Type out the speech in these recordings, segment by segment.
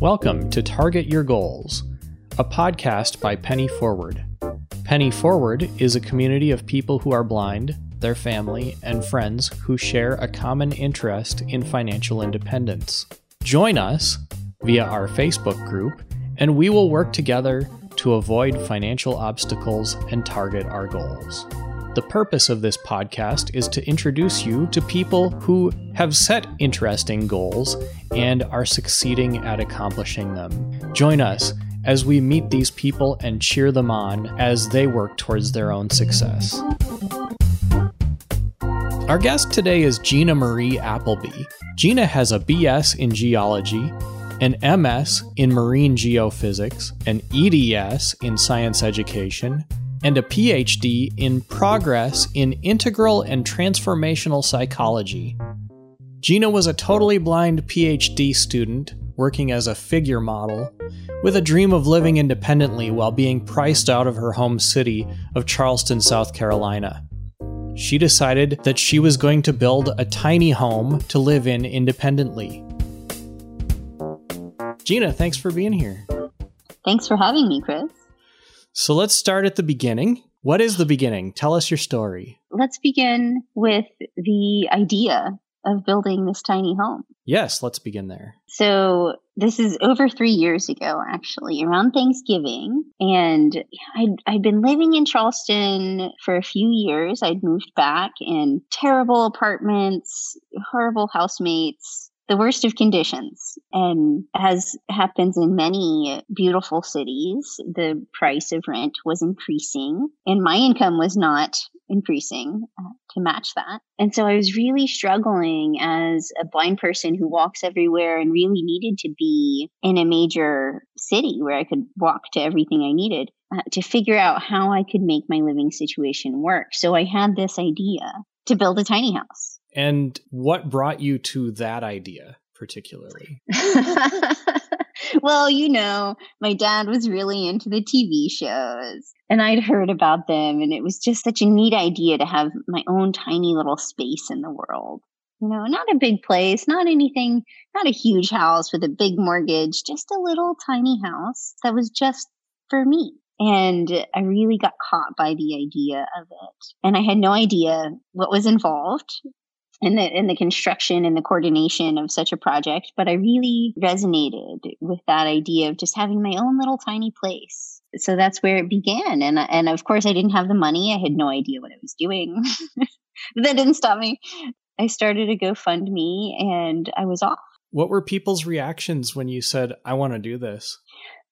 Welcome to Target Your Goals, a podcast by Penny Forward. Penny Forward is a community of people who are blind, their family, and friends who share a common interest in financial independence. Join us via our Facebook group, and we will work together to avoid financial obstacles and target our goals. The purpose of this podcast is to introduce you to people who have set interesting goals and are succeeding at accomplishing them. Join us as we meet these people and cheer them on as they work towards their own success. Our guest today is Gina Marie Appleby. Gina has a BS in geology, an MS in marine geophysics, an EDS in science education, and a PhD in progress in integral and transformational psychology. Gina was a totally blind PhD student working as a figure model with a dream of living independently while being priced out of her home city of Charleston, South Carolina. She decided that she was going to build a tiny home to live in independently. Gina, thanks for being here. Thanks for having me, Chris. So let's start at the beginning. What is the beginning? Tell us your story. Let's begin with the idea of building this tiny home. Yes, let's begin there. So, this is over three years ago, actually, around Thanksgiving. And I'd, I'd been living in Charleston for a few years. I'd moved back in terrible apartments, horrible housemates, the worst of conditions. And as happens in many beautiful cities, the price of rent was increasing and my income was not increasing uh, to match that. And so I was really struggling as a blind person who walks everywhere and really needed to be in a major city where I could walk to everything I needed. Uh, to figure out how I could make my living situation work. So I had this idea to build a tiny house. And what brought you to that idea particularly? well, you know, my dad was really into the TV shows and I'd heard about them and it was just such a neat idea to have my own tiny little space in the world. You know, not a big place, not anything, not a huge house with a big mortgage, just a little tiny house that was just for me. And I really got caught by the idea of it. And I had no idea what was involved in the in the construction and the coordination of such a project but i really resonated with that idea of just having my own little tiny place. So that's where it began. And and of course i didn't have the money. I had no idea what i was doing. That didn't stop me. I started a gofundme and i was off. What were people's reactions when you said i want to do this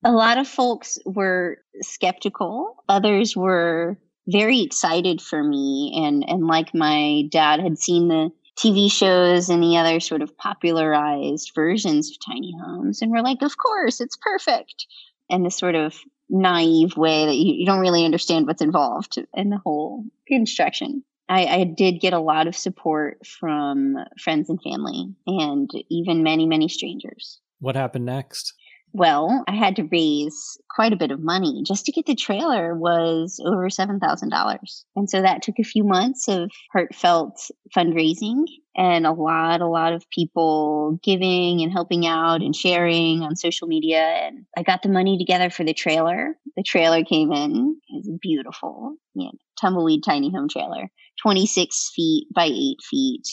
a lot of folks were skeptical. Others were very excited for me. And and like my dad had seen the TV shows and the other sort of popularized versions of tiny homes and we're like of course it's perfect. And this sort of naive way that you, you don't really understand what's involved in the whole construction. I, I did get a lot of support from friends and family and even many many strangers. What happened next well, I had to raise quite a bit of money just to get the trailer was over $7,000. And so that took a few months of heartfelt fundraising and a lot, a lot of people giving and helping out and sharing on social media. And I got the money together for the trailer. The trailer came in. It was beautiful, know, tumbleweed tiny home trailer, 26 feet by eight feet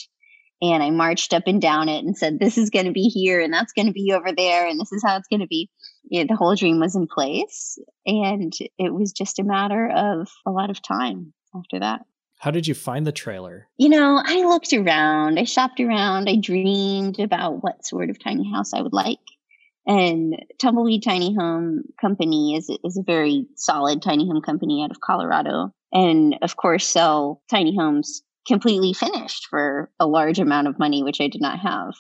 and I marched up and down it and said, "This is going to be here, and that's going to be over there, and this is how it's going to be." Yeah, the whole dream was in place, and it was just a matter of a lot of time after that. How did you find the trailer? You know, I looked around, I shopped around, I dreamed about what sort of tiny house I would like. And Tumbleweed Tiny Home Company is is a very solid tiny home company out of Colorado, and of course sell tiny homes completely finished for a large amount of money, which I did not have.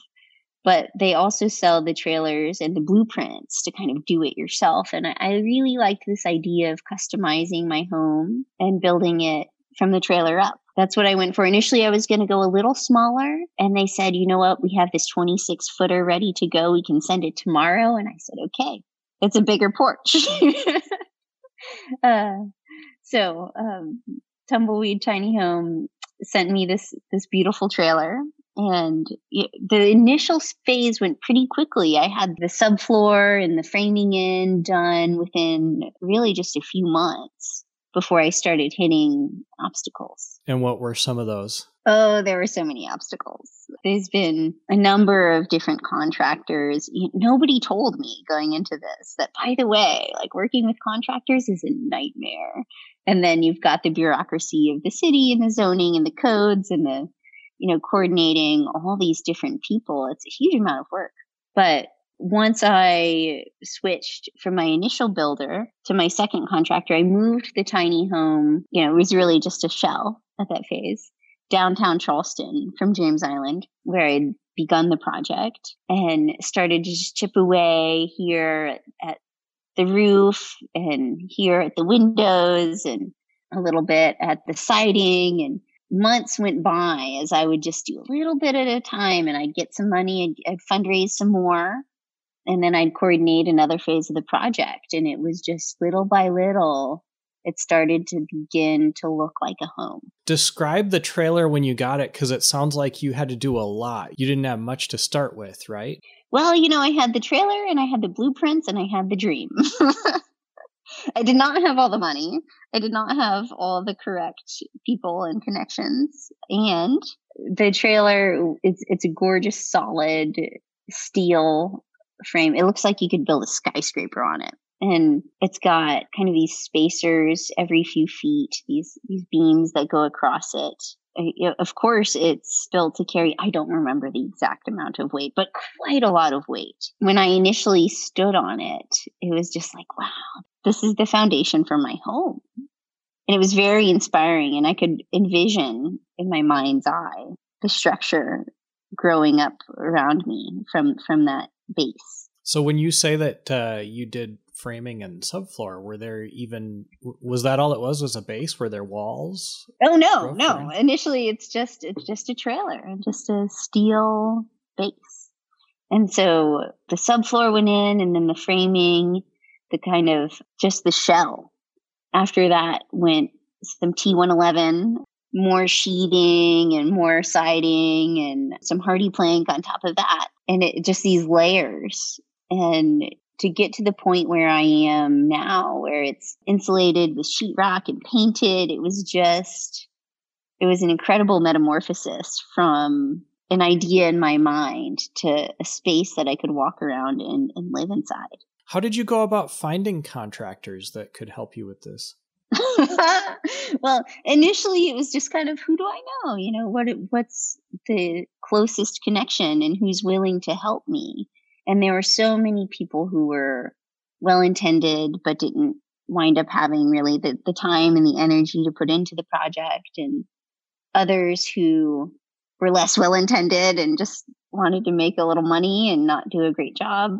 But they also sell the trailers and the blueprints to kind of do it yourself. And I, I really liked this idea of customizing my home and building it from the trailer up. That's what I went for. Initially, I was going to go a little smaller, and they said, you know what, we have this 26 footer ready to go. We can send it tomorrow. And I said, okay, it's a bigger porch. uh, so, um, Tumbleweed Tiny Home sent me this this beautiful trailer And the initial phase went pretty quickly. I had the subfloor and the framing in done within really just a few months before I started hitting obstacles. And what were some of those? Oh, there were so many obstacles. There's been a number of different contractors. Nobody told me going into this that, by the way, like working with contractors is a nightmare. And then you've got the bureaucracy of the city and the zoning and the codes and the, you know, coordinating all these different people. It's a huge amount of work. But once I switched from my initial builder to my second contractor, I moved the tiny home. You know, it was really just a shell at that phase downtown Charleston from James Island, where I'd begun the project and started to just chip away here at the roof and here at the windows and a little bit at the siding. And months went by as I would just do a little bit at a time and I'd get some money and I'd fundraise some more and then I'd coordinate another phase of the project. And it was just little by little it started to begin to look like a home. Describe the trailer when you got it because it sounds like you had to do a lot. You didn't have much to start with, right? Well, you know, I had the trailer and I had the blueprints and I had the dream. I did not have all the money. I did not have all the correct people and connections. And the trailer it's it's a gorgeous solid steel frame. It looks like you could build a skyscraper on it and it's got kind of these spacers every few feet, these these beams that go across it. Uh, of course, it's built to carry, I don't remember the exact amount of weight, but quite a lot of weight. When I initially stood on it, it was just like, wow, this is the foundation for my home. And it was very inspiring. And I could envision in my mind's eye the structure growing up around me from, from that base. So when you say that uh, you did framing and subfloor were there even was that all it was was a base? Were there walls? Oh no no. initially it's just it's just a trailer and just a steel base. And so the subfloor went in and then the framing the kind of just the shell. After that went some T1-11 more sheeting and more siding and some HardiePlank on top of that. And it just these layers. And to get to the point where I am now, where it's insulated with sheetrock and painted, it was just, it was an incredible metamorphosis from an idea in my mind to a space that I could walk around and, and live inside. How did you go about finding contractors that could help you with this? well, initially it was just kind of who do I know? You know, what what's the closest connection and who's willing to help me? And there were so many people who were well intended, but didn't wind up having really the, the time and the energy to put into the project, and others who were less well intended and just wanted to make a little money and not do a great job.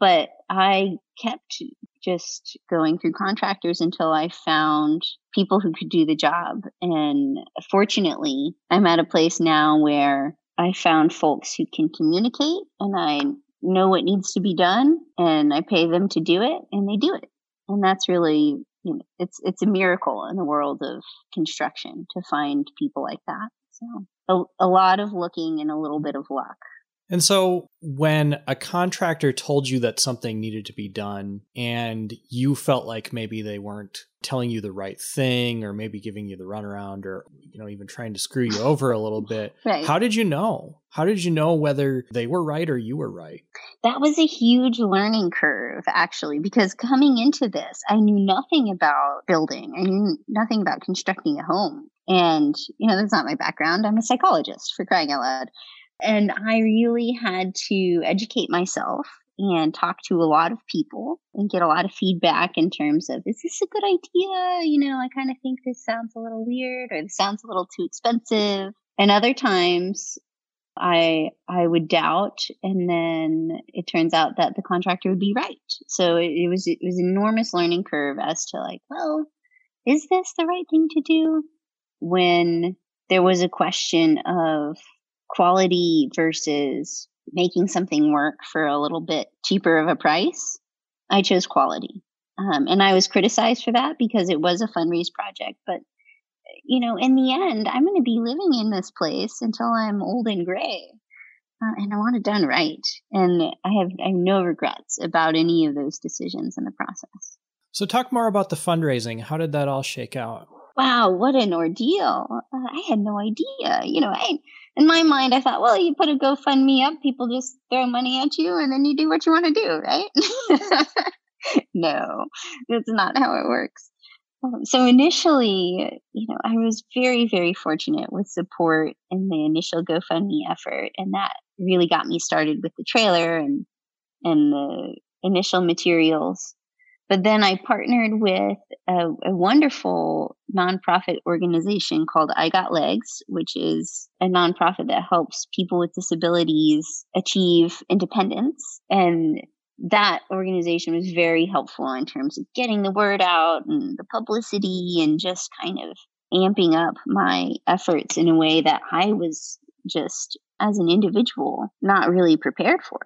But I kept just going through contractors until I found people who could do the job. And fortunately, I'm at a place now where I found folks who can communicate and I know what needs to be done and I pay them to do it and they do it. And that's really, you know, it's, it's a miracle in the world of construction to find people like that. So a, a lot of looking and a little bit of luck. And so when a contractor told you that something needed to be done and you felt like maybe they weren't telling you the right thing or maybe giving you the runaround or you know even trying to screw you over a little bit, right. how did you know? How did you know whether they were right or you were right? That was a huge learning curve actually because coming into this, I knew nothing about building. I knew nothing about constructing a home. And, you know, that's not my background. I'm a psychologist for crying out loud. And I really had to educate myself and talk to a lot of people and get a lot of feedback in terms of is this a good idea? You know, I kind of think this sounds a little weird or this sounds a little too expensive. And other times I I would doubt and then it turns out that the contractor would be right. So it, it was it was enormous learning curve as to like, well, is this the right thing to do? When there was a question of quality versus making something work for a little bit cheaper of a price, I chose quality. Um, and I was criticized for that because it was a fundraise project, but you know, in the end, I'm going to be living in this place until I'm old and gray. Uh, and I want it done right. And I have, I have no regrets about any of those decisions in the process. So, talk more about the fundraising. How did that all shake out? Wow, what an ordeal. Uh, I had no idea. You know, I, in my mind, I thought, well, you put a GoFundMe up, people just throw money at you, and then you do what you want to do, right? no, that's not how it works. Um, so initially, you know, I was very, very fortunate with support in the initial GoFundMe effort, and that really got me started with the trailer and and the initial materials. But then I partnered with a, a, wonderful nonprofit organization called I Got Legs, which is a nonprofit that helps people with disabilities achieve independence. And that organization was very helpful in terms of getting the word out and the publicity and just kind of amping up my efforts in a way that I was just as an individual not really prepared for.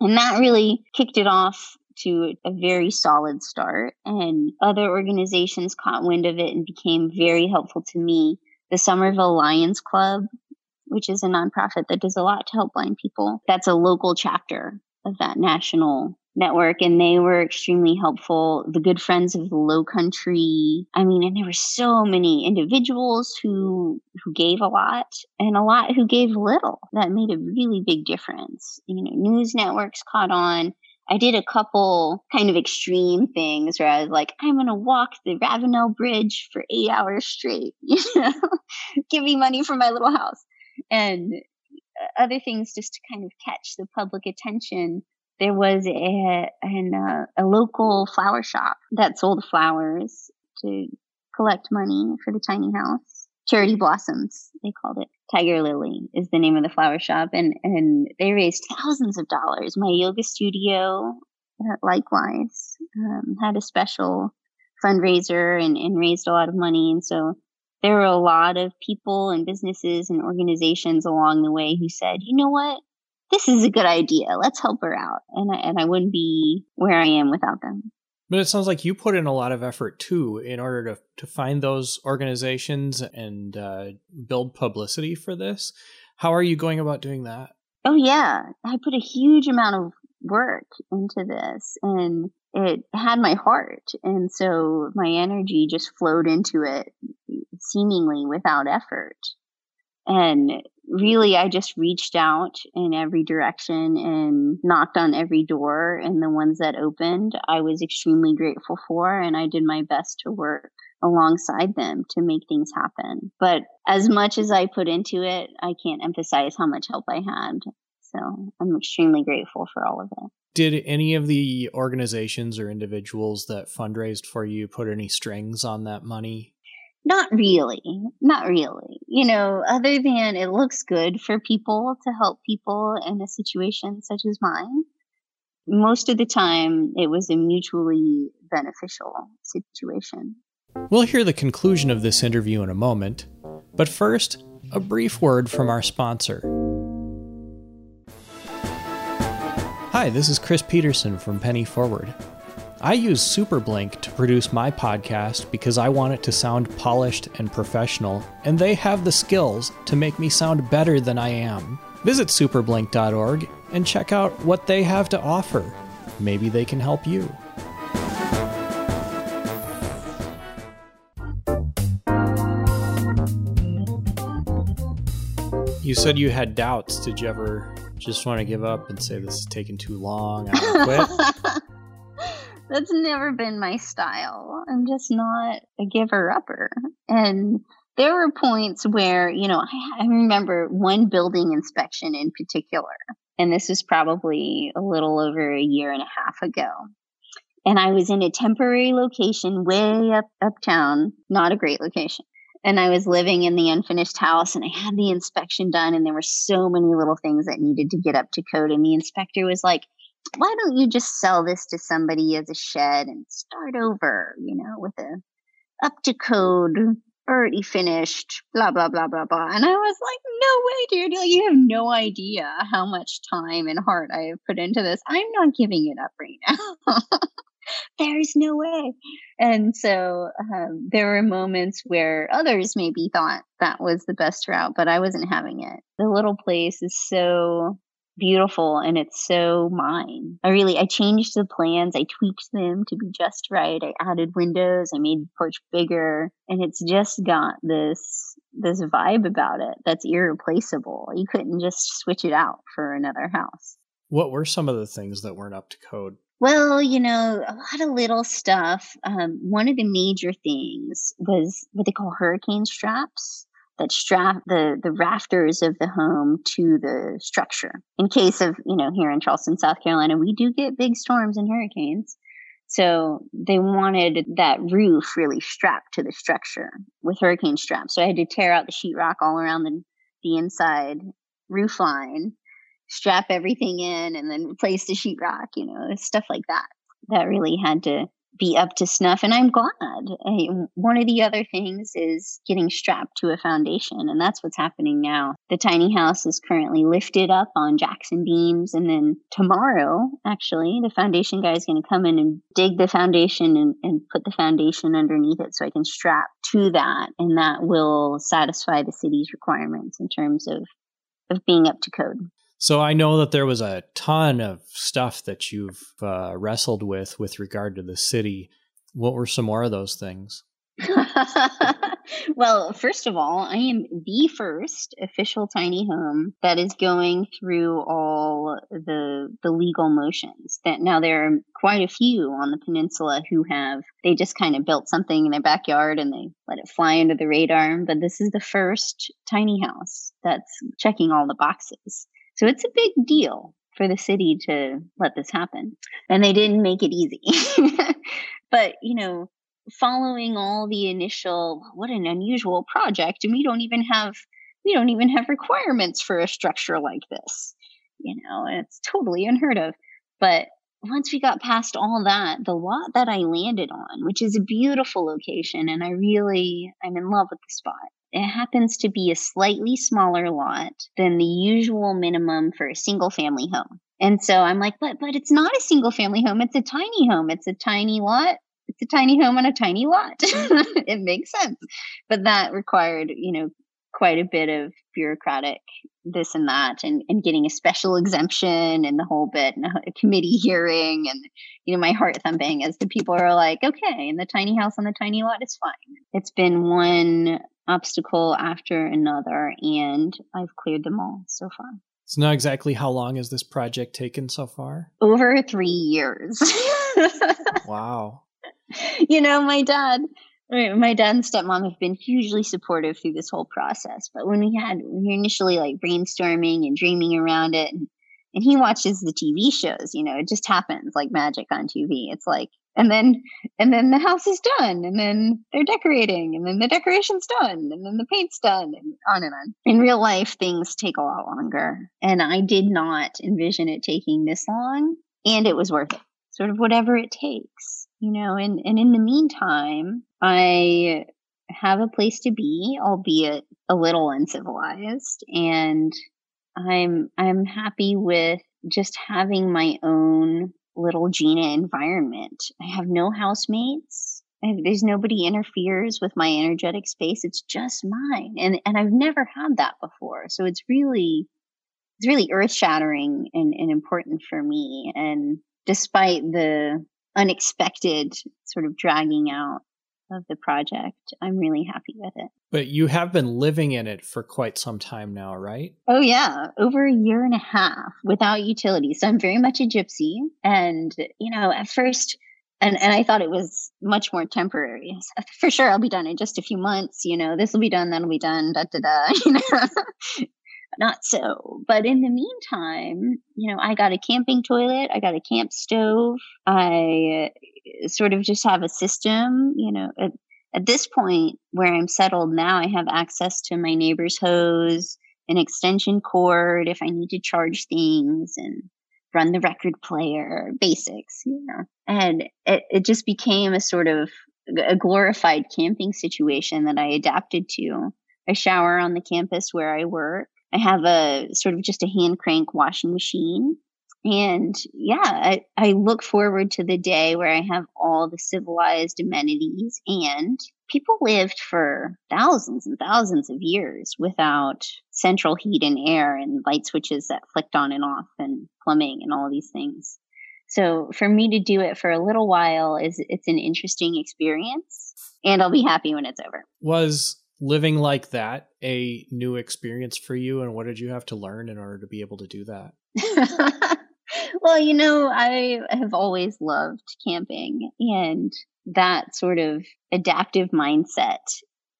And that really kicked it off to a very solid start. And other organizations caught wind of it and became very helpful to me. The Summerville Lions Club, which is a nonprofit that does a lot to help blind people, that's a local chapter of that national network and they were extremely helpful. The good friends of the low country. I mean, and there were so many individuals who, who gave a lot and a lot who gave little. That made a really big difference. You know, news networks caught on. I did a couple kind of extreme things where I was like, I'm going to walk the Ravenel Bridge for eight hours straight, you know, give me money for my little house. And uh, other things just to kind of catch the public attention there was a, an, uh, a local flower shop that sold flowers to collect money for the tiny house. Charity Blossoms, they called it. Tiger Lily is the name of the flower shop, and and they raised thousands of dollars. My yoga studio, uh, likewise, um, had a special fundraiser and, and raised a lot of money, and so there were a lot of people and businesses and organizations along the way who said, you know what, this is a good idea. Let's help her out. And I, and I wouldn't be where I am without them. But it sounds like you put in a lot of effort too in order to, to find those organizations and uh, build publicity for this. How are you going about doing that? Oh, yeah. I put a huge amount of work into this and it had my heart. And so my energy just flowed into it seemingly without effort. And really, I just reached out in every direction and knocked on every door. And the ones that opened, I was extremely grateful for. And I did my best to work alongside them to make things happen. But as much as I put into it, I can't emphasize how much help I had. So I'm extremely grateful for all of it. Did any of the organizations or individuals that fundraised for you put any strings on that money? Not really. Not really. You know, other than it looks good for people to help people in a situation such as mine. Most of the time, it was a mutually beneficial situation. We'll hear the conclusion of this interview in a moment, but first, a brief word from our sponsor. Hi, this is Chris Peterson from Penny Forward. I use SuperBlink to produce my podcast because I want it to sound polished and professional, and they have the skills to make me sound better than I am. Visit superblink.org and check out what they have to offer. Maybe they can help you. You said you had doubts. Did you ever just want to give up and say this is taking too long? I quit? that's never been my style. I'm just not a giver upper. And there were points where, you know, I, I remember one building inspection in particular, and this was probably a little over a year and a half ago. And I was in a temporary location way up uptown, not a great location. And I was living in the unfinished house and I had the inspection done and there were so many little things that needed to get up to code. And the inspector was like, why don't you just sell this to somebody as a shed and start over, you know, with a up to code, already finished, blah, blah, blah, blah, blah. And I was like, no way, dude. You have no idea how much time and heart I have put into this. I'm not giving it up right now. there's no way. And so um, there were moments where others maybe thought that was the best route, but I wasn't having it. The little place is so beautiful and it's so mine. I really I changed the plans, I tweaked them to be just right. I added windows, I made the porch bigger, and it's just got this this vibe about it that's irreplaceable. You couldn't just switch it out for another house. What were some of the things that weren't up to code? Well, you know, a lot of little stuff. Um, one of the major things was what they call hurricane straps that strap the, the rafters of the home to the structure. In case of, you know, here in Charleston, South Carolina, we do get big storms and hurricanes. So they wanted that roof really strapped to the structure with hurricane straps. So I had to tear out the sheetrock all around the, the inside roof line strap everything in and then replace the sheetrock, you know, stuff like that. That really had to be up to snuff. And I'm glad. I, one of the other things is getting strapped to a foundation, and that's what's happening now. The tiny house is currently lifted up on jacks and beams, and then tomorrow, actually, the foundation guy is going to come in and dig the foundation and, and put the foundation underneath it so I can strap to that, and that will satisfy the city's requirements in terms of of being up to code. So I know that there was a ton of stuff that you've uh, wrestled with with regard to the city. What were some more of those things? well, first of all, I am the first official tiny home that is going through all the the legal motions. That now there are quite a few on the peninsula who have they just kind of built something in their backyard and they let it fly under the radar. But this is the first tiny house that's checking all the boxes. So it's a big deal for the city to let this happen. And they didn't make it easy. but, you know, following all the initial, what an unusual project. And we don't even have, we don't even have requirements for a structure like this. You know, it's totally unheard of. But once we got past all that, the lot that I landed on, which is a beautiful location, and I really, I'm in love with the spot it happens to be a slightly smaller lot than the usual minimum for a single family home. And so I'm like, but but it's not a single family home, it's a tiny home. It's a tiny lot. It's a tiny home on a tiny lot. it makes sense. But that required, you know, quite a bit of bureaucratic this and that and, and getting a special exemption and the whole bit and a, a committee hearing and you know my heart thumping as the people are like okay and the tiny house on the tiny lot is fine it's been one obstacle after another, and I've cleared them all so far. So now exactly how long has this project taken so far? Over three years. wow. You know, my dad, my dad and stepmom have been hugely supportive through this whole process. But when we had, we were initially like brainstorming and dreaming around it, and, and he watches the TV shows, you know, it just happens like magic on TV. It's like, and then and then the house is done and then they're decorating and then the decoration's done and then the paint's done and on and on in real life things take a lot longer and i did not envision it taking this long and it was worth it sort of whatever it takes you know and and in the meantime i have a place to be albeit a little uncivilized and i'm i'm happy with just having my own little Gina environment. I have no housemates. There's nobody interferes with my energetic space. It's just mine. And, and I've never had that before. So it's really, it's really earth shattering and, and important for me. And despite the unexpected sort of dragging out of the project. I'm really happy with it. But you have been living in it for quite some time now, right? Oh, yeah, over a year and a half without utilities. So I'm very much a gypsy. And, you know, at first, and, and I thought it was much more temporary. For sure, I'll be done in just a few months. You know, this will be done, that'll be done, da da da. You know, not so. But in the meantime, you know, I got a camping toilet, I got a camp stove, I uh, sort of just have a system, you know. At, at this point where I'm settled now, I have access to my neighbor's hose, an extension cord if I need to charge things and run the record player, basics, you know. And it, it just became a sort of a glorified camping situation that I adapted to. I shower on the campus where I work. I have a sort of just a hand crank washing machine And yeah, I, I look forward to the day where I have all the civilized amenities and people lived for thousands and thousands of years without central heat and air and light switches that flicked on and off and plumbing and all these things. So for me to do it for a little while is it's an interesting experience and I'll be happy when it's over. Was living like that a new experience for you and what did you have to learn in order to be able to do that? well, you know, I have always loved camping and that sort of adaptive mindset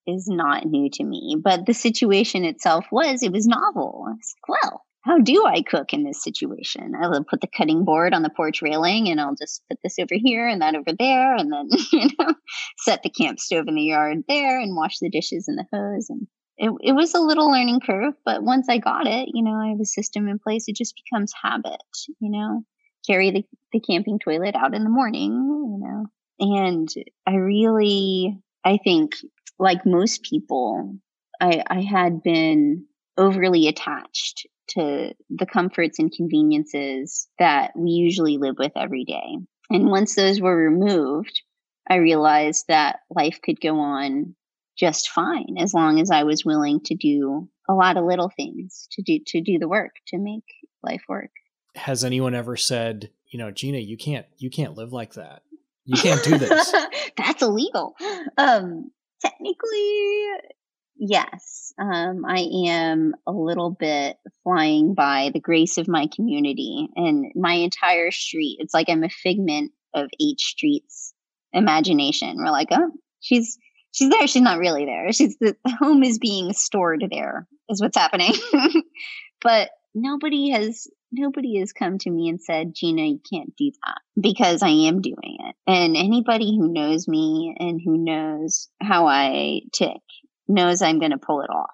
is not new to me. But the situation itself was, it was novel. I was like, well, how do I cook in this situation? I'll put the cutting board on the porch railing and I'll just put this over here and that over there and then, you know, set the camp stove in the yard there and wash the dishes in the hose. And it, it was a little learning curve, but once I got it, you know, I have a system in place. It just becomes habit, you know, carry the, the camping toilet out in the morning, you know, and I really, I think like most people, I, I had been overly attached to the comforts and conveniences that we usually live with every day. And once those were removed, I realized that life could go on just fine as long as I was willing to do a lot of little things to do to do the work to make life work. Has anyone ever said, you know, Gina, you can't you can't live like that. You can't do this. That's illegal. Um technically Yes, um, I am a little bit flying by the grace of my community and my entire street. It's like I'm a figment of H Street's imagination. We're like, oh, she's she's there. She's not really there. She's the home is being stored there. Is what's happening. but nobody has nobody has come to me and said, Gina, you can't do that because I am doing it. And anybody who knows me and who knows how I tick knows I'm going to pull it off.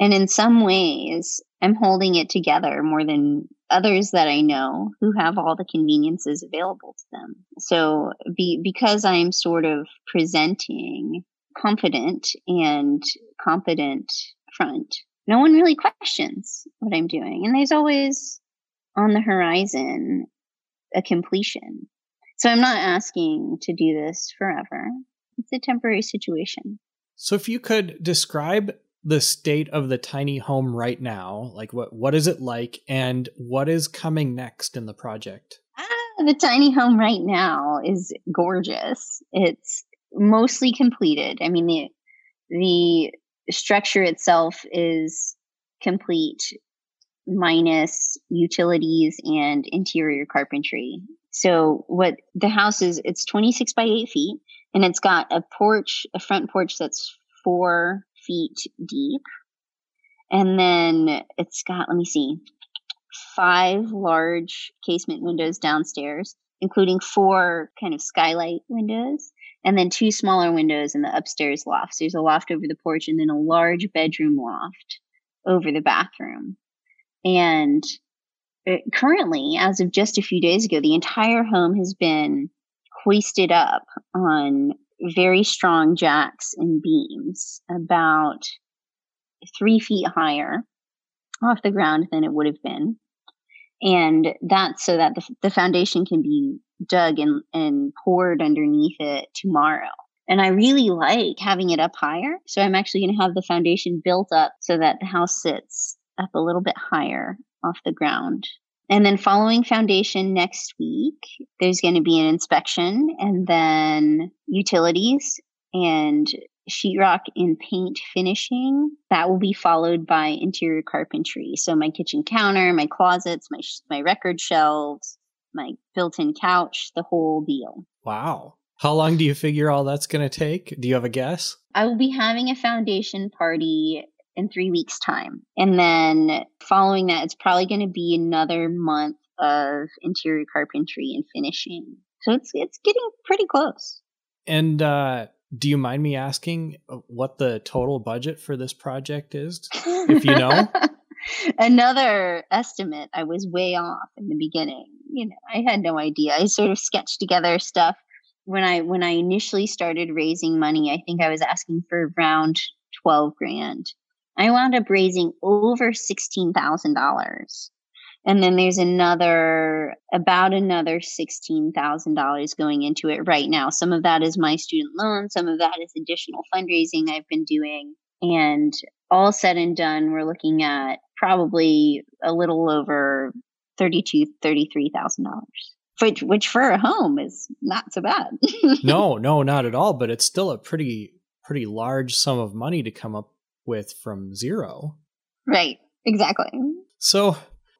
And in some ways, I'm holding it together more than others that I know who have all the conveniences available to them. So be, because I'm sort of presenting confident and competent front, no one really questions what I'm doing. And there's always on the horizon a completion. So I'm not asking to do this forever. It's a temporary situation. So if you could describe the state of the tiny home right now, like what what is it like and what is coming next in the project? Ah, the tiny home right now is gorgeous. It's mostly completed. I mean the the structure itself is complete minus utilities and interior carpentry. So what the house is, it's 26 by 8 feet and it's got a porch, a front porch that's four feet deep. And then it's got, let me see, five large casement windows downstairs, including four kind of skylight windows, and then two smaller windows in the upstairs loft. So there's a loft over the porch and then a large bedroom loft over the bathroom. And uh, currently, as of just a few days ago, the entire home has been hoisted up on very strong jacks and beams, about three feet higher off the ground than it would have been. And that's so that the, the foundation can be dug and, and poured underneath it tomorrow. And I really like having it up higher. So I'm actually going to have the foundation built up so that the house sits up a little bit higher off the ground and then following foundation next week, there's going to be an inspection and then utilities and sheetrock and paint finishing. That will be followed by interior carpentry. So my kitchen counter, my closets, my my record shelves, my built-in couch, the whole deal. Wow. How long do you figure all that's going to take? Do you have a guess? I will be having a foundation party in three weeks' time. And then following that, it's probably going to be another month of interior carpentry and finishing. So it's it's getting pretty close. And uh, do you mind me asking uh, what the total budget for this project is, if you know? Another estimate. I was way off in the beginning. You know, I had no idea. I sort of sketched together stuff when I when I initially started raising money. I think I was asking for around twelve grand I wound up raising over $16,000. And then there's another, about another $16,000 going into it right now. Some of that is my student loan, some of that is additional fundraising I've been doing. And all said and done, we're looking at probably a little over thirty-two, thirty-three thousand dollars. Which, which for a home is not so bad. no, no, not at all. But it's still a pretty, pretty large sum of money to come up with from zero. Right. Exactly. So,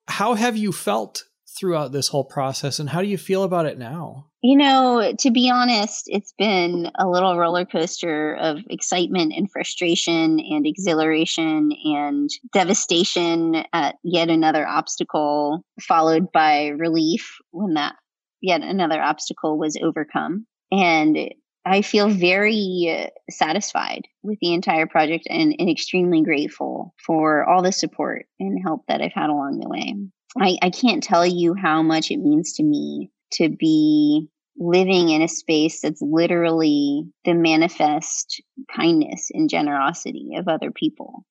how have you felt throughout this whole process and how do you feel about it now? You know, to be honest, it's been a little roller coaster of excitement and frustration and exhilaration and devastation at yet another obstacle, followed by relief when that yet another obstacle was overcome. And I feel very satisfied with the entire project and, and, extremely grateful for all the support and help that I've had along the way. I, I can't tell you how much it means to me to be living in a space that's literally the manifest kindness and generosity of other people.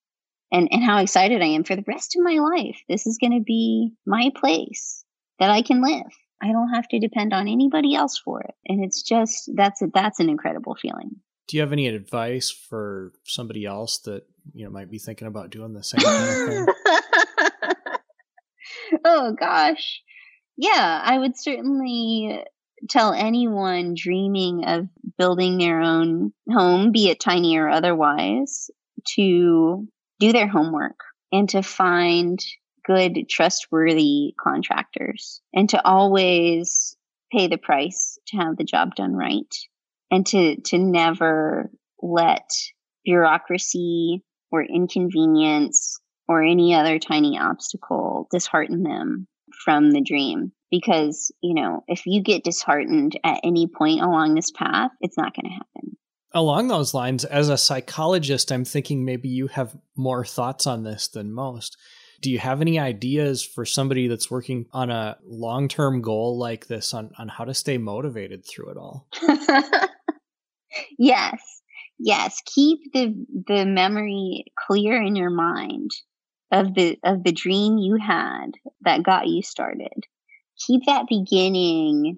And, and how excited I am for the rest of my life. This is going to be my place that I can live. I don't have to depend on anybody else for it. And it's just, that's, a, that's an incredible feeling. Do you have any advice for somebody else that, you know, might be thinking about doing the same kind of thing? oh gosh. Yeah, I would certainly tell anyone dreaming of building their own home, be it tiny or otherwise, to do their homework and to find good, trustworthy contractors and to always pay the price to have the job done right and to, to never let bureaucracy or inconvenience or any other tiny obstacle dishearten them from the dream. Because, you know, if you get disheartened at any point along this path, it's not going to happen. Along those lines, as a psychologist, I'm thinking maybe you have more thoughts on this than most. Do you have any ideas for somebody that's working on a long term goal like this on, on how to stay motivated through it all? yes. Yes. Keep the the memory clear in your mind of the of the dream you had that got you started. Keep that beginning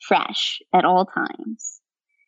fresh at all times.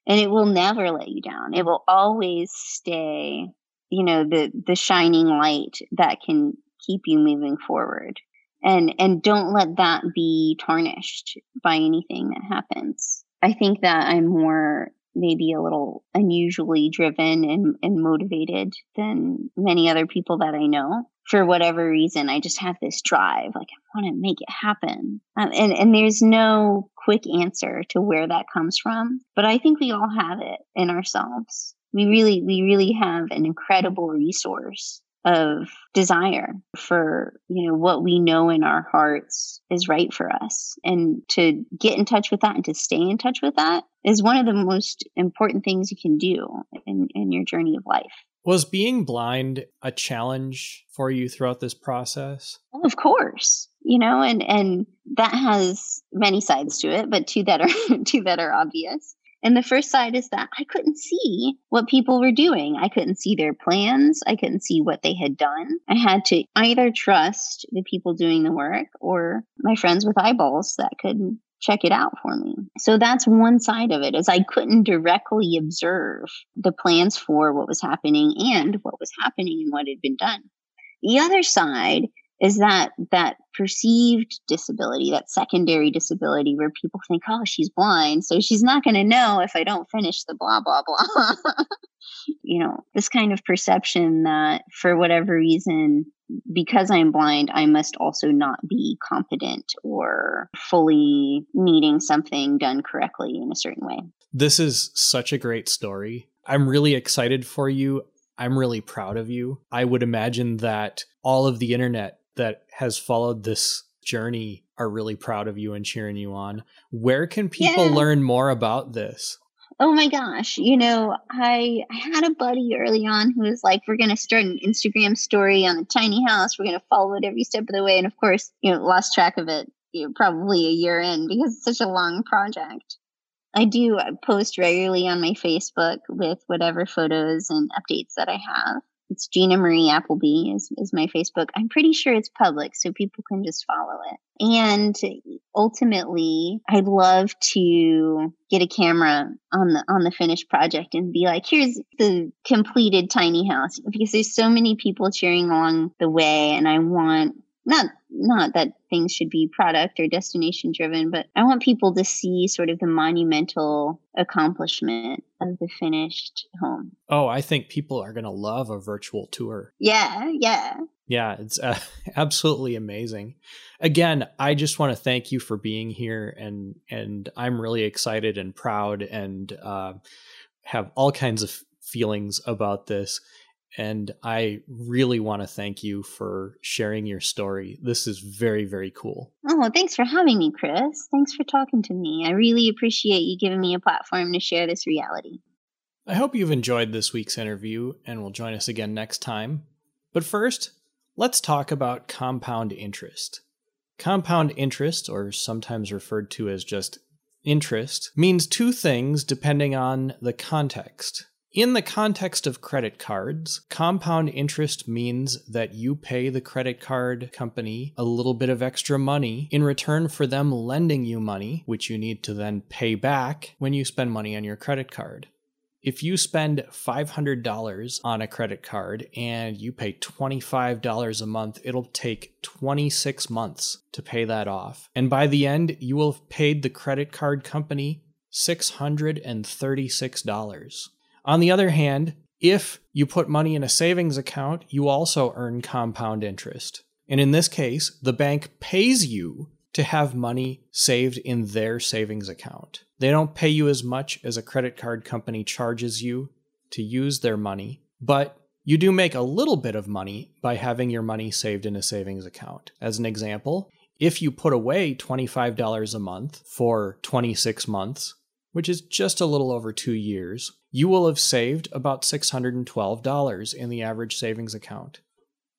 And it will never let you down. It will always stay, you know, the the shining light that can keep you moving forward. And and don't let that be tarnished by anything that happens. I think that I'm more maybe a little unusually driven and, and motivated than many other people that I know. For whatever reason, I just have this drive, like I want to make it happen. Um, and, and there's no quick answer to where that comes from, but I think we all have it in ourselves. We really, we really have an incredible resource of desire for you know what we know in our hearts is right for us. And to get in touch with that and to stay in touch with that is one of the most important things you can do in, in your journey of life. Was being blind a challenge for you throughout this process? Of course you know and and that has many sides to it but two that are two that are obvious and the first side is that I couldn't see what people were doing. I couldn't see their plans. I couldn't see what they had done. I had to either trust the people doing the work or my friends with eyeballs that could check it out for me. So that's one side of it is I couldn't directly observe the plans for what was happening and what was happening and what had been done. The other side is that that perceived disability, that secondary disability where people think, oh, she's blind, so she's not going to know if I don't finish the blah, blah, blah. you know, this kind of perception that for whatever reason, because I'm blind, I must also not be competent or fully needing something done correctly in a certain way. This is such a great story. I'm really excited for you. I'm really proud of you. I would imagine that all of the internet that has followed this journey are really proud of you and cheering you on. Where can people yeah. learn more about this? Oh my gosh. You know, I, I had a buddy early on who was like, we're going to start an Instagram story on the tiny house. We're going to follow it every step of the way. And of course, you know, lost track of it you know, probably a year in because it's such a long project. I do post regularly on my Facebook with whatever photos and updates that I have It's Gina Marie Appleby is, is my Facebook. I'm pretty sure it's public, so people can just follow it. And ultimately, I'd love to get a camera on the on the finished project and be like, here's the completed tiny house because there's so many people cheering along the way, and I want not not that things should be product or destination driven, but I want people to see sort of the monumental accomplishment of the finished home. Oh, I think people are going to love a virtual tour. Yeah, yeah. Yeah, it's uh, absolutely amazing. Again, I just want to thank you for being here and and I'm really excited and proud and uh, have all kinds of feelings about this and I really want to thank you for sharing your story. This is very, very cool. Oh, thanks for having me, Chris. Thanks for talking to me. I really appreciate you giving me a platform to share this reality. I hope you've enjoyed this week's interview and will join us again next time. But first, let's talk about compound interest. Compound interest, or sometimes referred to as just interest, means two things depending on the context. In the context of credit cards, compound interest means that you pay the credit card company a little bit of extra money in return for them lending you money, which you need to then pay back when you spend money on your credit card. If you spend $500 on a credit card and you pay $25 a month, it'll take 26 months to pay that off. And by the end, you will have paid the credit card company $636. On the other hand, if you put money in a savings account, you also earn compound interest. And in this case, the bank pays you to have money saved in their savings account. They don't pay you as much as a credit card company charges you to use their money, but you do make a little bit of money by having your money saved in a savings account. As an example, if you put away $25 a month for 26 months, which is just a little over two years, you will have saved about $612 in the average savings account.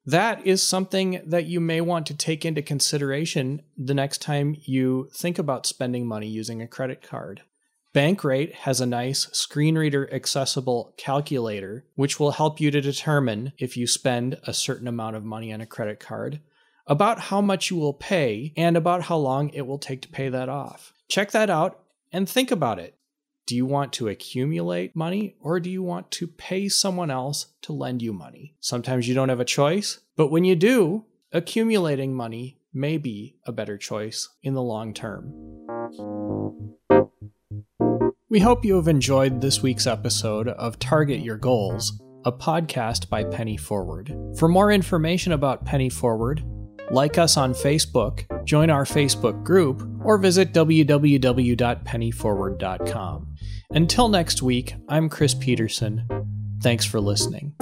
That is something that you may want to take into consideration the next time you think about spending money using a credit card. Bankrate has a nice screen reader accessible calculator, which will help you to determine if you spend a certain amount of money on a credit card, about how much you will pay, and about how long it will take to pay that off. Check that out and think about it. Do you want to accumulate money or do you want to pay someone else to lend you money? Sometimes you don't have a choice, but when you do, accumulating money may be a better choice in the long term. We hope you have enjoyed this week's episode of Target Your Goals, a podcast by Penny Forward. For more information about Penny Forward, like us on Facebook, join our Facebook group, or visit www.pennyforward.com. Until next week, I'm Chris Peterson. Thanks for listening.